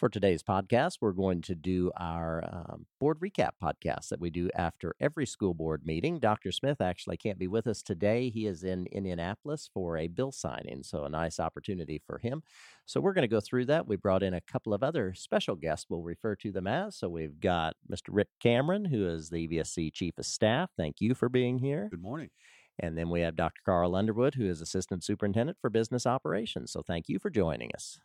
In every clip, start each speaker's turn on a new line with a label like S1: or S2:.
S1: For today's podcast, we're going to do our um, board recap podcast that we do after every school board meeting. Dr. Smith actually can't be with us today. He is in Indianapolis for a bill signing, so a nice opportunity for him. So we're going to go through that. We brought in a couple of other special guests, we'll refer to them as. So we've got Mr. Rick Cameron, who is the EVSC Chief of Staff. Thank you for being here.
S2: Good morning.
S1: And then we have Dr. Carl Underwood, who is Assistant Superintendent for Business Operations. So thank you for joining us.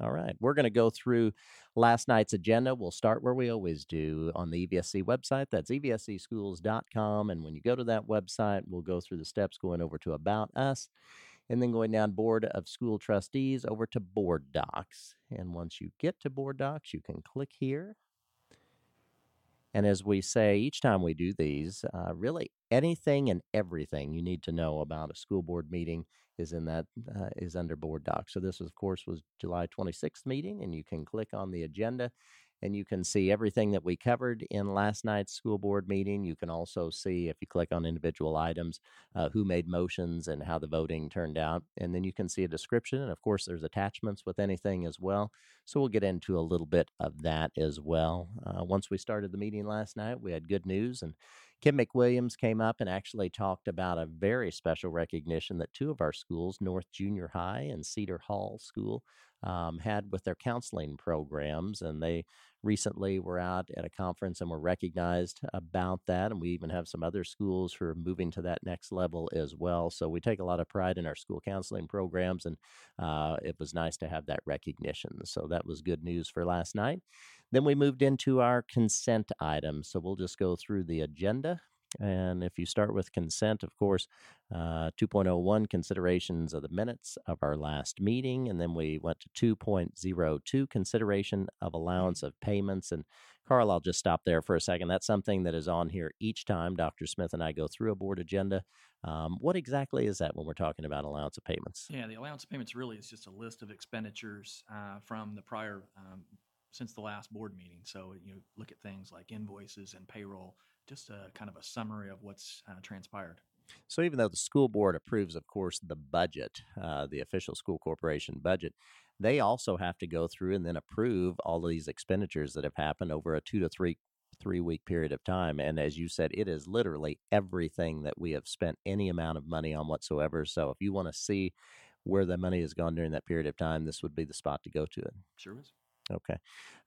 S1: All right. We're going to go through last night's agenda. We'll start where we always do on the EVSC website. That's evscschools.com. And when you go to that website, we'll go through the steps going over to About Us and then going down Board of School Trustees over to Board Docs. And once you get to Board Docs, you can click here. And as we say each time we do these, uh, really anything and everything you need to know about a school board meeting is in that uh, is under board docs. So this, of course, was July 26th meeting, and you can click on the agenda and you can see everything that we covered in last night's school board meeting. You can also see, if you click on individual items, uh, who made motions and how the voting turned out. And then you can see a description. And of course, there's attachments with anything as well. So we'll get into a little bit of that as well. Uh, once we started the meeting last night, we had good news. And Kim McWilliams came up and actually talked about a very special recognition that two of our schools, North Junior High and Cedar Hall School, um, had with their counseling programs. And they recently were out at a conference and were recognized about that. And we even have some other schools who are moving to that next level as well. So we take a lot of pride in our school counseling programs, and uh, it was nice to have that recognition. So that was good news for last night. Then we moved into our consent items. So we'll just go through the agenda. And if you start with consent, of course, uh, 2.01 considerations of the minutes of our last meeting. And then we went to 2.02 consideration of allowance of payments. And Carl, I'll just stop there for a second. That's something that is on here each time Dr. Smith and I go through a board agenda. Um, what exactly is that when we're talking about allowance of payments?
S3: Yeah, the allowance of payments really is just a list of expenditures uh, from the prior. Um, since the last board meeting. So you look at things like invoices and payroll, just a kind of a summary of what's uh, transpired.
S1: So even though the school board approves, of course, the budget, uh, the official school corporation budget, they also have to go through and then approve all of these expenditures that have happened over a two to three three week period of time. And as you said, it is literally everything that we have spent any amount of money on whatsoever. So if you want to see where the money has gone during that period of time, this would be the spot to go to it.
S3: Sure is.
S1: Okay.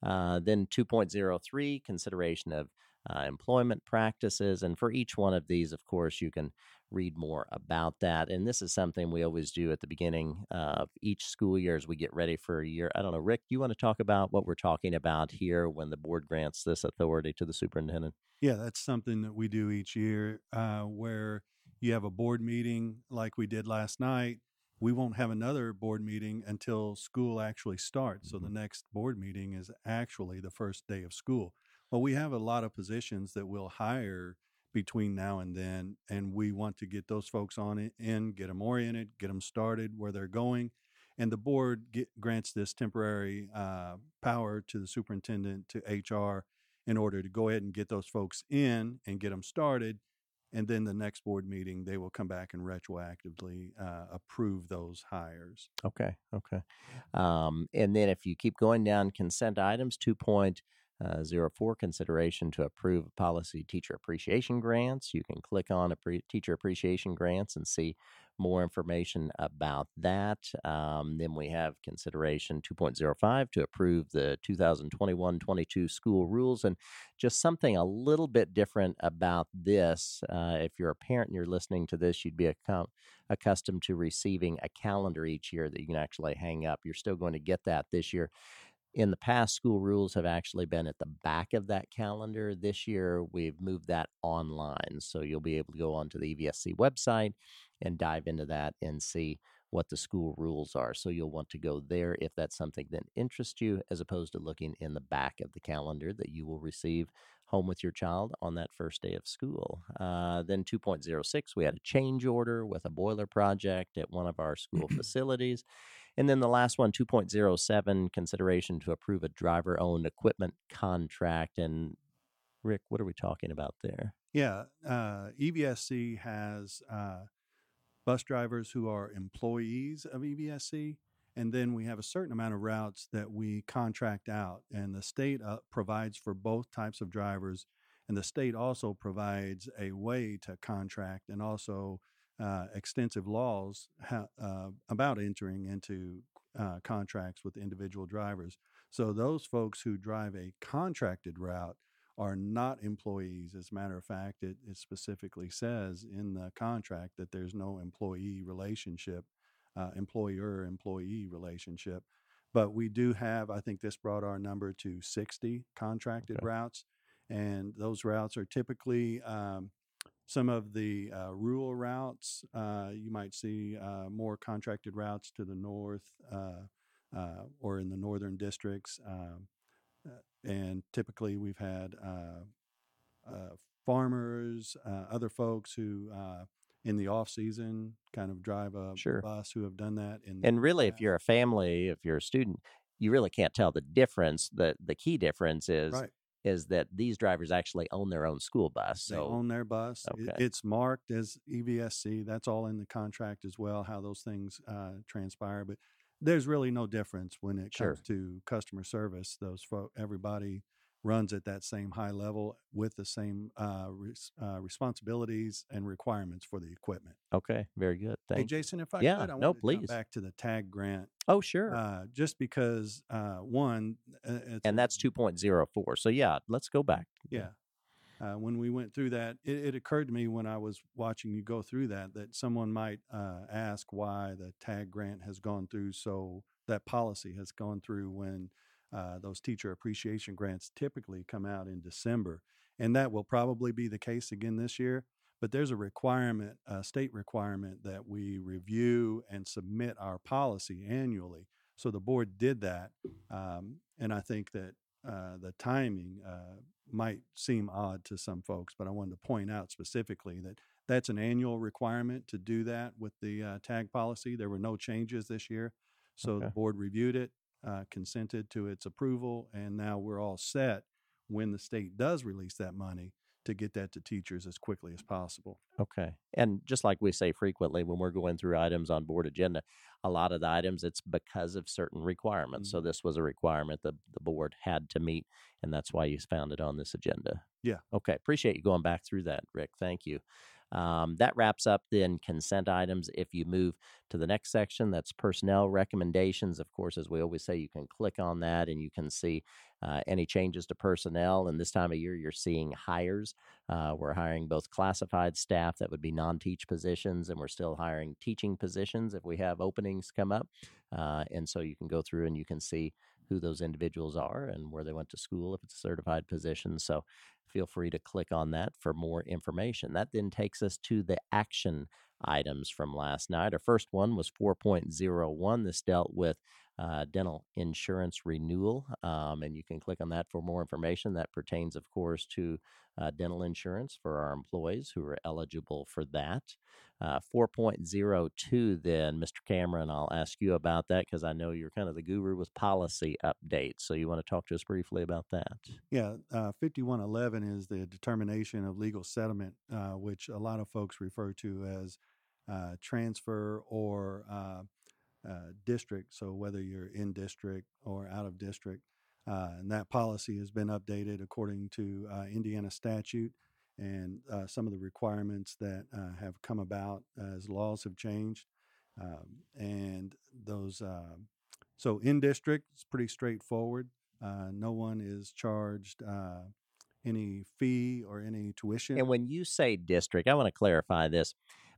S1: Uh, then 2.03, consideration of uh, employment practices. And for each one of these, of course, you can read more about that. And this is something we always do at the beginning of each school year as we get ready for a year. I don't know, Rick, do you want to talk about what we're talking about here when the board grants this authority to the superintendent?
S2: Yeah, that's something that we do each year uh, where you have a board meeting like we did last night we won't have another board meeting until school actually starts. So the mm-hmm. next board meeting is actually the first day of school. Well, we have a lot of positions that we'll hire between now and then, and we want to get those folks on it in, get them oriented, get them started where they're going. And the board get, grants this temporary uh, power to the superintendent to HR in order to go ahead and get those folks in and get them started and then the next board meeting they will come back and retroactively uh, approve those hires.
S1: Okay okay. Um, and then if you keep going down consent items 2.04 uh, consideration to approve policy teacher appreciation grants you can click on pre- teacher appreciation grants and see more information about that. Um, then we have consideration 2.05 to approve the 2021 22 school rules. And just something a little bit different about this. Uh, if you're a parent and you're listening to this, you'd be ac- accustomed to receiving a calendar each year that you can actually hang up. You're still going to get that this year in the past, school rules have actually been at the back of that calendar. This year, we've moved that online. So you'll be able to go onto the EVSC website and dive into that and see what the school rules are. So you'll want to go there if that's something that interests you, as opposed to looking in the back of the calendar that you will receive home with your child on that first day of school. Uh, then 2.06, we had a change order with a boiler project at one of our school facilities. And then the last one, 2.07, consideration to approve a driver owned equipment contract. And Rick, what are we talking about there?
S2: Yeah, uh, EVSC has. Uh, bus drivers who are employees of EVSC, And then we have a certain amount of routes that we contract out, and the state uh, provides for both types of drivers. And the state also provides a way to contract and also uh, extensive laws ha- uh, about entering into uh, contracts with individual drivers. So those folks who drive a contracted route are not employees. As a matter of fact, it, it specifically says in the contract that there's no employee relationship, uh, employer employee relationship. But we do have, I think this brought our number to 60 contracted
S1: Okay.
S2: routes. And those routes are typically um, some of the uh, rural routes. Uh, you might see uh, more contracted routes to the north uh, uh, or in the northern districts. Um, uh, and typically we've had uh, uh, farmers, uh, other folks who uh, in the off season kind of drive a
S1: Sure.
S2: bus who have done that. In
S1: And really, if you're a family, if you're a student, you really can't tell the difference. The the key difference is
S2: right,
S1: is that these drivers actually own their own school bus.
S2: they
S1: So
S2: own their bus.
S1: Okay.
S2: it's marked as EVSC. That's all in the contract as well. How those things uh, transpire, but there's really no difference when it
S1: Sure.
S2: comes to customer service. Those folk, everybody runs at that same high level with the same uh, res- uh, responsibilities and requirements for the equipment.
S1: okay, very good.
S2: Hey,
S1: Thank.
S2: Jason, if I
S1: Yeah,
S2: could, I
S1: no,
S2: want to jump
S1: please.
S2: back to the tag grant,
S1: oh, sure.
S2: uh, just because uh, one, uh, it's
S1: and that's 2.04. So yeah, let's go back.
S2: yeah. Uh, when we went through that, it, it occurred to me when I was watching you go through that that someone might uh, ask why the tag grant has gone through so that policy has gone through when uh, those teacher appreciation grants typically come out in December, and that will probably be the case again this year. But there's a requirement, a state requirement, that we review and submit our policy annually. So the board did that, um, and I think that uh, the timing uh, might seem odd to some folks, but I wanted to point out specifically that that's an annual requirement to do that with the uh, tag policy. There were no changes this year, so the board reviewed it, uh, consented to its approval, and now we're all set when the state does release that money to get that to teachers as quickly as possible.
S1: Okay. And just like we say frequently when we're going through items on board agenda, a lot of the items it's because of certain requirements. So this was a requirement that the board had to meet, and that's why you found it on this agenda.
S2: Yeah.
S1: Okay. Appreciate you going back through that, Rick. Thank you. Um, that wraps up then consent items. If you move to the next section, that's personnel recommendations. Of course, as we always say, you can click on that and you can see uh, any changes to personnel. And this time of year, you're seeing hires. Uh, we're hiring both classified staff that would be non teach positions, and we're still hiring teaching positions if we have openings come up. Uh, and so you can go through and you can see who those individuals are and where they went to school if it's a certified position. So feel free to click on that for more information. That then takes us to the action items from last night. Our first one was 4.01. This dealt with uh, dental insurance renewal, um, and you can click on that for more information. That pertains, of course, to uh, dental insurance for our employees who are eligible for that. Uh, 4.02, then, Mr. Cameron, I'll ask you about that because I know you're kind of the guru with policy updates. So you want to talk to us briefly about that?
S2: Yeah, uh, 5111 is the determination of legal settlement, uh, which a lot of folks refer to as uh, transfer or uh, district. So whether you're in district or out of district. Uh, and that policy has been updated according to uh, Indiana statute and uh, some of the requirements that uh, have come about as laws have changed. Um, and those, so in district, it's pretty straightforward. Uh, no one is charged uh, any fee or any tuition.
S1: And when you say district, I want to clarify this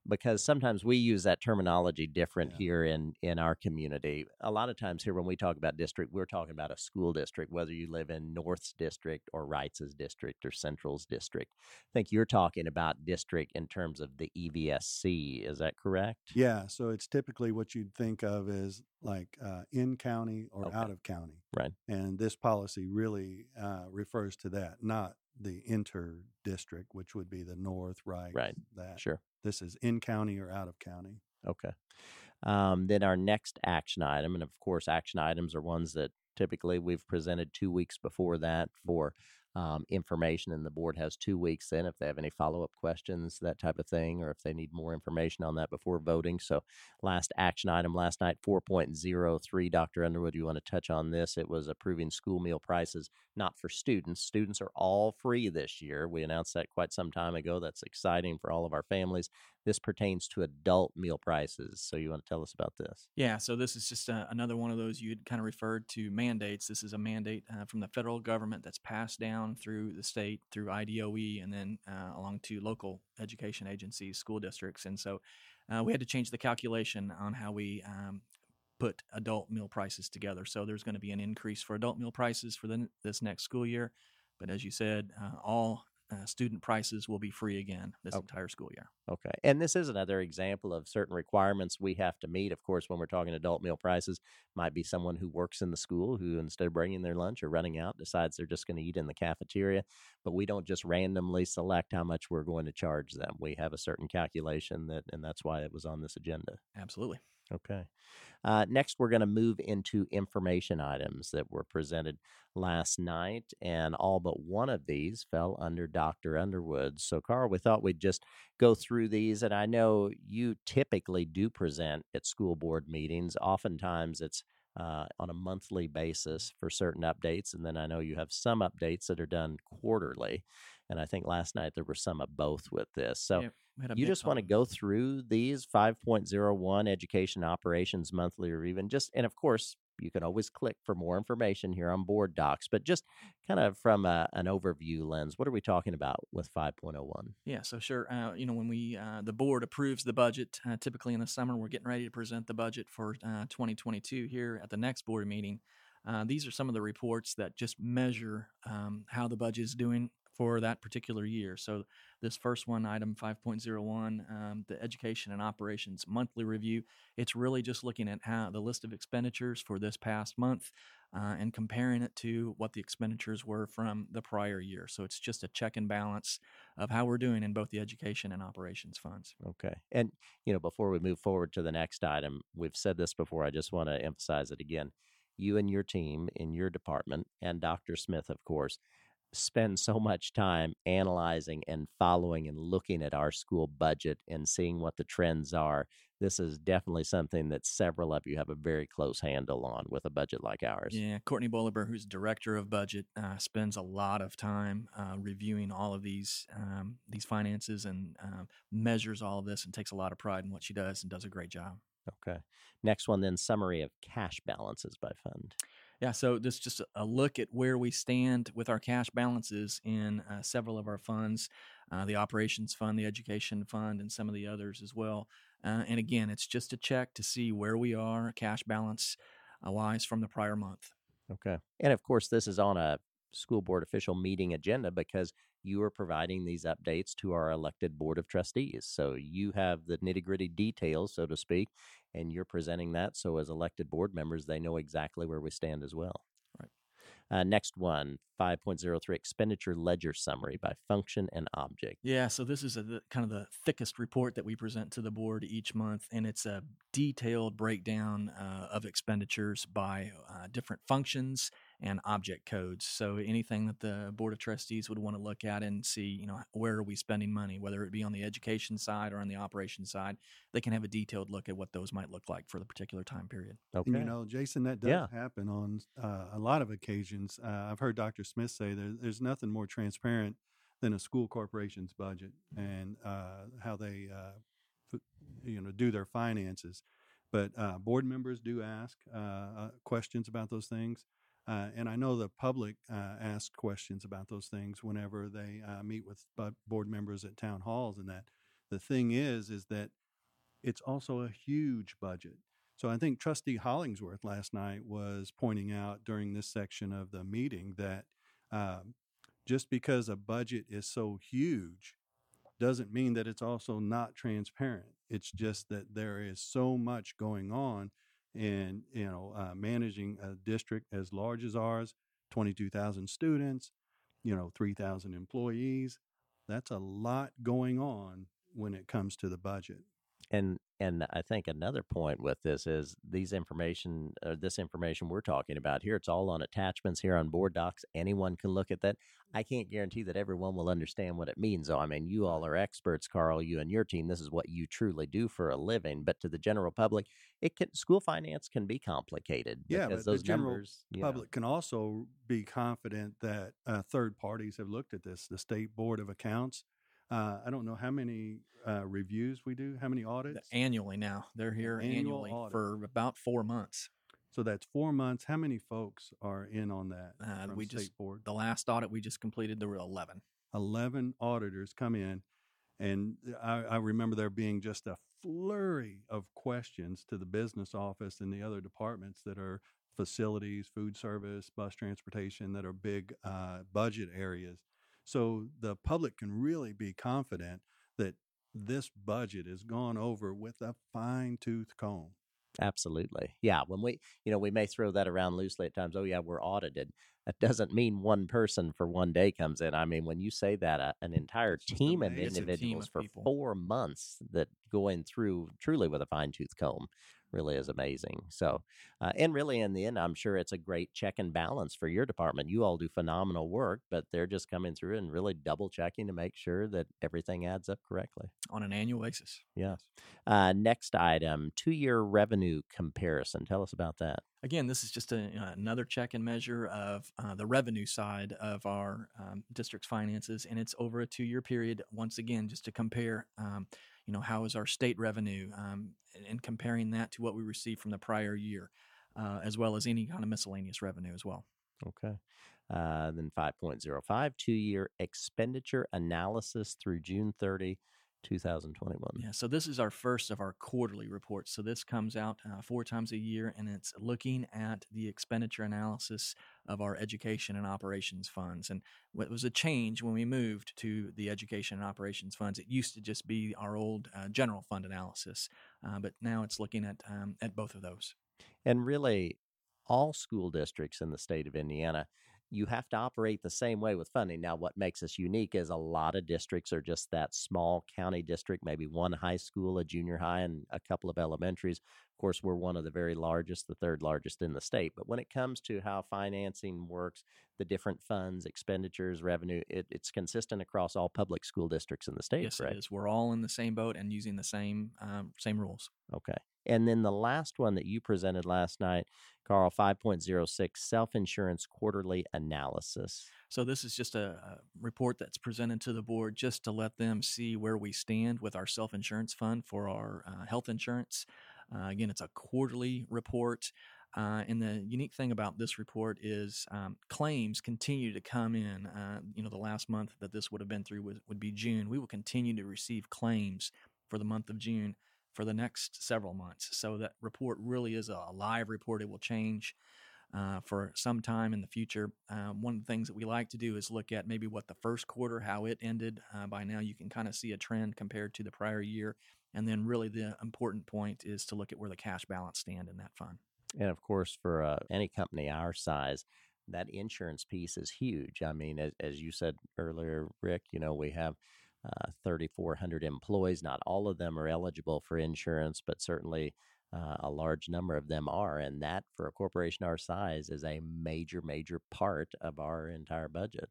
S1: because sometimes we use that terminology different
S2: Yeah.
S1: here in in our community. A lot of times here when we talk about district, we're talking about a school district, whether you live in North's district or Wright's district or Central's district. I think you're talking about district in terms of the EVSC. Is that correct?
S2: yeah, so it's typically what you'd think of as like uh, in county or
S1: Okay.
S2: out of county.
S1: Right.
S2: And this policy really uh, refers to that, not the inter district, which would be the north, right?
S1: Right.
S2: That
S1: Sure.
S2: this is in county or out of county.
S1: Okay. Um, then our next action item, and of course, action items are ones that typically we've presented two weeks before that for um, information, and the board has two weeks then if they have any follow up questions, that type of thing, or if they need more information on that before voting. So, last action item last night, 4.03. Dr. Underwood, you want to touch on this? It was approving school meal prices, not for students. Students are all free this year. We announced that quite some time ago. That's exciting for all of our families. This pertains to adult meal prices. So, you want to tell us about this?
S3: Yeah, so this is just uh, another one of those you had kind of referred to mandates. This is a mandate uh, from the federal government that's passed down through the state, through IDOE, and then uh, along to local education agencies, school districts. And so uh, we had to change the calculation on how we um, put adult meal prices together. So there's going to be an increase for adult meal prices for the, this next school year. But as you said, uh, all uh, student prices will be free again this
S1: Okay.
S3: entire school year.
S1: Okay. And this is another example of certain requirements we have to meet. Of course, when we're talking adult meal prices, might be someone who works in the school who, instead of bringing their lunch or running out, decides they're just going to eat in the cafeteria. But we don't just randomly select how much we're going to charge them. We have a certain calculation that, and that's why it was on this agenda.
S3: Absolutely.
S1: Okay. Uh, next, we're going to move into information items that were presented last night, and all but one of these fell under Dr. Underwood. So, Carl, we thought we'd just go through these, and I know you typically do present at school board meetings. Oftentimes, it's uh, on a monthly basis for certain updates, and then I know you have some updates that are done quarterly. And I think last night there were some of both with this. So,
S3: Yeah, we had a
S1: you just want to go through these 5.01 education operations monthly or even just and of course you can always click for more information here on board docs but just kind of from a, an overview lens what are we talking about with 5.01
S3: Yeah, so sure. Uh, you know, when we uh, the board approves the budget, uh, typically in the summer, we're getting ready to present the budget for uh, 2022 here at the next board meeting. Uh, these are some of the reports that just measure um, how the budget is doing for that particular year. So this first one, item 5.01, um, the education and operations monthly review, it's really just looking at how the list of expenditures for this past month uh, and comparing it to what the expenditures were from the prior year. So it's just a check and balance of how we're doing in both the education and operations funds.
S1: okay and you know before we move forward to the next item we've said this before i just want to emphasize it again you and your team in your department and dr smith of course spend so much time analyzing and following and looking at our school budget and seeing what the trends are. This is definitely something that several of you have a very close handle on with a budget like ours.
S3: Yeah, Courtney Bolivar, who's director of budget, uh, spends a lot of time uh, reviewing all of these um, these finances and um measures all of this, and takes a lot of pride in what she does, and does a great job.
S1: Okay. Next one, then summary of cash balances by fund.
S3: Yeah, so this just a- look at where we stand with our cash balances in uh, several of our funds, uh, the operations fund, the education fund, and some of the others as well. Uh, and again, it's just a check to see where we are cash balance uh, wise from the prior month.
S1: Okay. And of course, this is on a school board official meeting agenda because you are providing these updates to our elected board of trustees. So you have the nitty gritty details, so to speak, and you're presenting that. So as elected board members, they know exactly where we stand as well.
S3: Right.
S1: Uh, next one, 5.03 expenditure ledger summary by function and object.
S3: Yeah, so this is a, the, kind of the thickest report that we present to the board each month, and it's a detailed breakdown uh, of expenditures by uh, different functions and object codes. So anything that the board of trustees would want to look at and see, you know, where are we spending money, whether it be on the education side or on the operations side, they can have a detailed look at what those might look like for the particular time period.
S1: Okay.
S2: And you know, Jason, that does
S1: Yeah.
S2: happen on uh, a lot of occasions. Uh, I've heard Dr. Smith say there, there's nothing more transparent than a school corporation's budget and uh, how they, uh, f- you know, do their finances. But uh, board members do ask uh, uh, questions about those things. Uh, and I know the public uh, ask questions about those things whenever they uh, meet with board members at town halls and that. The thing is, is that it's also a huge budget. So I think Trustee Hollingsworth last night was pointing out during this section of the meeting that um, just because a budget is so huge doesn't mean that it's also not transparent. It's just that there is so much going on in you know uh, managing a district as large as ours, twenty two thousand students, you know three thousand employees. That's a lot going on when it comes to the budget.
S1: And and I think another point with this is these information, uh, this information we're talking about here, it's all on attachments here on board docs. Anyone can look at that. I can't guarantee that everyone will understand what it means. though. I mean, you all are experts, Carl. You and your team. This is what you truly do for a living. But to the general public, it can school finance can be complicated.
S2: Yeah,
S1: because
S2: but the
S1: those
S2: general
S1: numbers, you know,
S2: Public can also be confident that uh, third parties have looked at this. The State Board of Accounts. Uh, I don't know how many uh, reviews we do, how many audits.
S3: Annually now, they're here
S2: Annual
S3: annually
S2: audit.
S3: for about four months.
S2: So that's four months. How many folks are in on that?
S3: Uh,
S2: from
S3: we
S2: State
S3: just
S2: Board?
S3: the last audit we just completed, there were eleven.
S2: 11 auditors come in and I, I remember there being just a flurry of questions to the business office and the other departments that are facilities food service bus transportation that are big uh, budget areas so the public can really be confident that this budget is gone over with a fine-tooth comb
S1: Absolutely. Yeah. When we, you know, we may throw that around loosely at times. Oh, yeah, we're audited. That doesn't mean one person for one day comes in. I mean, when you say that, uh, an entire team of
S3: a team
S1: individuals
S3: of
S1: for four months that going through truly with a fine tooth comb really is amazing. So, uh, and really in the end, I'm sure it's a great check and balance for your department. You all do phenomenal work, but they're just coming through and really double checking to make sure that everything adds up correctly.
S3: on an annual basis.
S1: Yes. Uh, next item, two year revenue comparison. Tell us about that.
S3: Again, this is just a, another check and measure of uh, the revenue side of our um, district's finances, and it's over a two-year period. Once again, just to compare, um, you know, how is our state revenue, um, and- comparing that to what we received from the prior year, uh, as well as any kind of miscellaneous revenue as well.
S1: Okay. Uh, then 5.05, two year expenditure analysis through June 30, 2021.
S3: Yeah, so this is our first of our quarterly reports. So this comes out uh, four times a year, and it's looking at the expenditure analysis of our education and operations funds. And what was a change when we moved to the education and operations funds? It used to just be our old uh, general fund analysis, uh, but now it's looking at um, at both of those.
S1: And really, all school districts in the state of Indiana, you have to operate the same way with funding. Now, what makes us unique is a lot of districts are just that small county district, maybe one high school, a junior high, and a couple of elementaries. Of course, we're one of the very largest, the third largest in the state. But when it comes to how financing works, the different funds, expenditures, revenue, it, it's consistent across all public school districts in the state,
S3: yes,
S1: correct?
S3: it is. We're all in the same boat and using the same um, same rules.
S1: Okay. And then the last one that you presented last night, Carl, 5.06 self insurance quarterly analysis.
S3: So this is just a, report that's presented to the board just to let them see where we stand with our self-insurance fund for our uh, health insurance. Uh, again, it's a quarterly report. Uh, and the unique thing about this report is um, claims continue to come in. Uh, you know, the last month that this would have been through would be June. We will continue to receive claims for the month of June for the next several months. So that report really is a live report. It will change uh, for some time in the future. Um, one of the things that we like to do is look at maybe what the first quarter, how it ended. Uh, by now, you can kind of see a trend compared to the prior year. And then, really, the important point is to look at where the cash balance stand in that fund.
S1: And of course, for uh, any company our size, that insurance piece is huge. I mean, as, as you said earlier, Rick, you know, we have uh, 3,400 employees. Not all of them are eligible for insurance, but certainly uh, a large number of them are. And that, for a corporation our size, is a major, major part of our entire budget.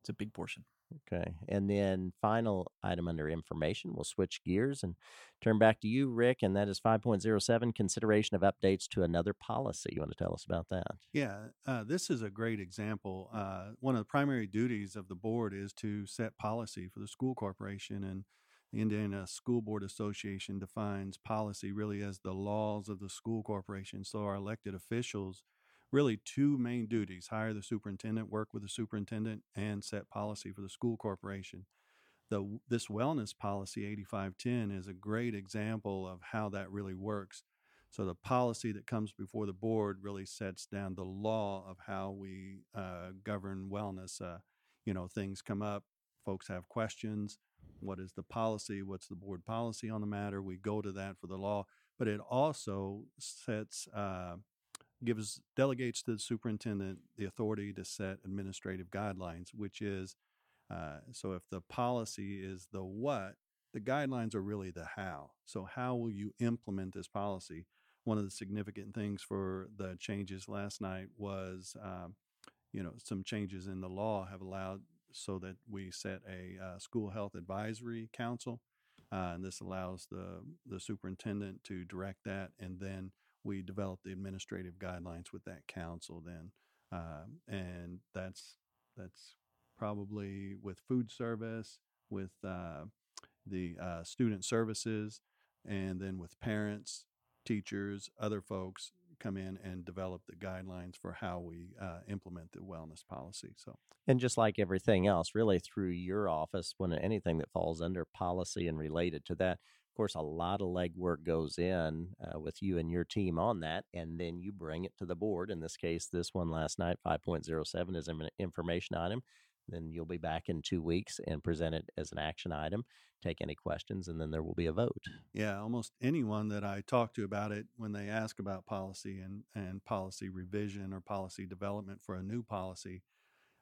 S3: It's a big portion.
S1: Okay. And then final item under information, we'll switch gears and turn back to you, Rick, and that is 5.07 consideration of updates to another policy. You want to tell us about that?
S2: Yeah, uh, this is a great example. Uh, one of the primary duties of the board is to set policy for the school corporation, and the Indiana School Board Association defines policy really as the laws of the school corporation. So our elected officials really two main duties hire the superintendent, work with the superintendent, and set policy for the school corporation. The, this wellness policy 8510 is a great example of how that really works. So the policy that comes before the board really sets down the law of how we uh, govern wellness. Uh, you know, things come up, folks have questions. What is the policy? What's the board policy on the matter? We go to that for the law, but it also sets uh, gives delegates to the superintendent the authority to set administrative guidelines, which is uh, so if the policy is the what, The guidelines are really the how. So, how will you implement this policy? One of the significant things for the changes last night was, um, you know, some changes in the law have allowed so that we set a uh, school health advisory council, uh, and this allows the the superintendent to direct that, and then we develop the administrative guidelines with that council. Then, um, and that's that's probably with food service, with uh, the uh, student services, and then with parents, teachers, other folks come in and develop the guidelines for how we uh, implement the wellness policy. So,
S1: And just like everything else, really through your office, when anything that falls under policy and related to that, course, a lot of legwork goes in uh, with you and your team on that, and then you bring it to the board. In this case, this one last night, 5.07 is an information item. Then you'll be back in two weeks and present it as an action item. Take any questions, and then there will be a vote.
S2: yeah, almost anyone that I talk to about it, when they ask about policy and, and policy revision or policy development for a new policy,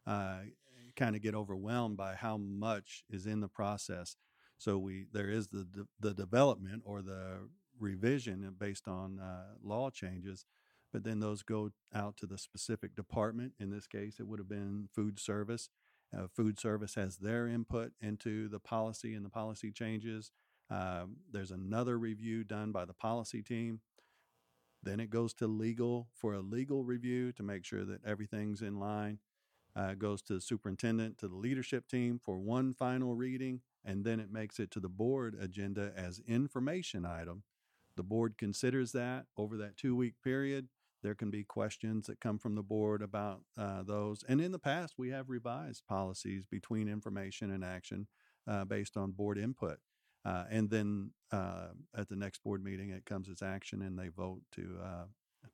S2: uh, kind of get overwhelmed by how much is in the process. So we there is the de- the development or the revision based on uh, law changes, but then those go out to the specific department. In this case, it would have been food service. Uh, food service has their input into the policy and the policy changes. Um, there's another review done by the policy team. Then it goes to legal for a legal review to make sure that everything's in line. Uh, goes to the superintendent, to the leadership team for one final reading, and then it makes it to the board agenda as information item. The board considers that over that two week period. There can be questions that come from the board about uh, those. And in the past, we have revised policies between information and action uh, based on board input. Uh, and then uh, at the next board meeting, it comes as action, and they vote to uh,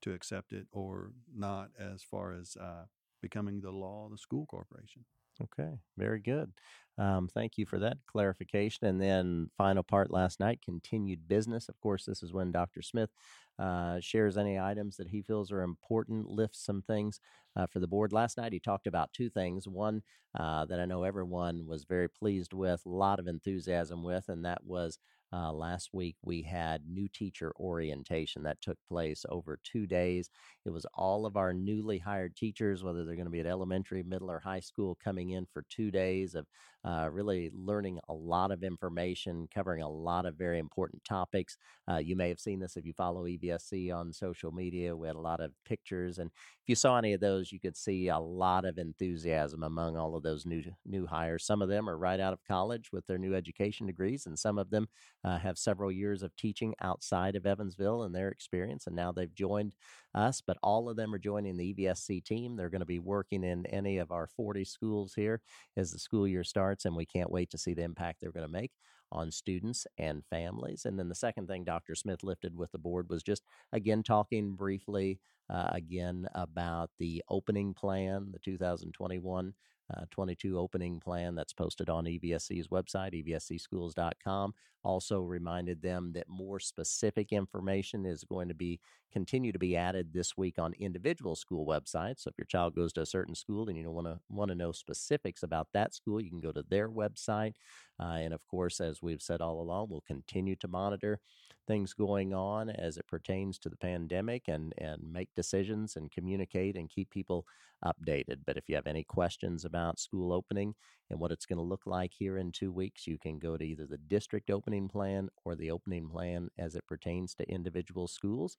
S2: to accept it or not, as far as uh, becoming the law of the school corporation.
S1: Okay, very good. Um, thank you for that clarification. And then, final part last night continued business. Of course, this is when Dr. Smith uh, shares any items that he feels are important, lifts some things uh, for the board. Last night, he talked about two things. One uh, that I know everyone was very pleased with, a lot of enthusiasm with, and that was uh, last week we had new teacher orientation that took place over two days. It was all of our newly hired teachers, whether they're going to be at elementary, middle, or high school, coming in for two days of uh, really learning a lot of information, covering a lot of very important topics. Uh, you may have seen this if you follow EVSC on social media. We had a lot of pictures, and if you saw any of those, you could see a lot of enthusiasm among all of those new new hires. Some of them are right out of college with their new education degrees, and some of them uh, have several years of teaching outside of Evansville and their experience, and now they've joined us. But all of them are joining the EVSC team. They're going to be working in any of our 40 schools here as the school year starts, and we can't wait to see the impact they're going to make on students and families. And then the second thing Dr. Smith lifted with the board was just again talking briefly uh, again about the opening plan, the 2021 uh, 22 opening plan that's posted on EVSC's website, evscschools.com. Also reminded them that more specific information is going to be continue to be added this week on individual school websites. So if your child goes to a certain school and you want to want to know specifics about that school, you can go to their website. Uh, and of course, as we've said all along, we'll continue to monitor things going on as it pertains to the pandemic and and make decisions and communicate and keep people updated. But if you have any questions about school opening and what it's going to look like here in two weeks, you can go to either the district opening plan or the opening plan as it pertains to individual schools.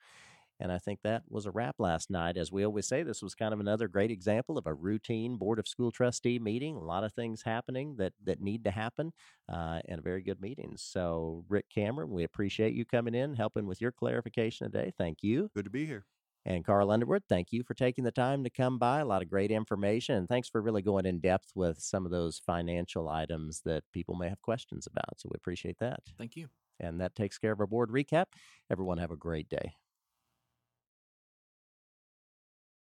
S1: And I think that was a wrap last night. As we always say, this was kind of another great example of a routine Board of School Trustee meeting. A lot of things happening that, that need to happen, uh, and a very good meeting. So, Rick Cameron, we appreciate you coming in, helping with your clarification today. Thank you.
S2: Good to be here.
S1: And Carl Underwood, thank you for taking the time to come by. A lot of great information. And thanks for really going in depth with some of those financial items that people may have questions about. So we appreciate that.
S3: Thank you.
S1: And that takes care of our board recap. Everyone have a great day.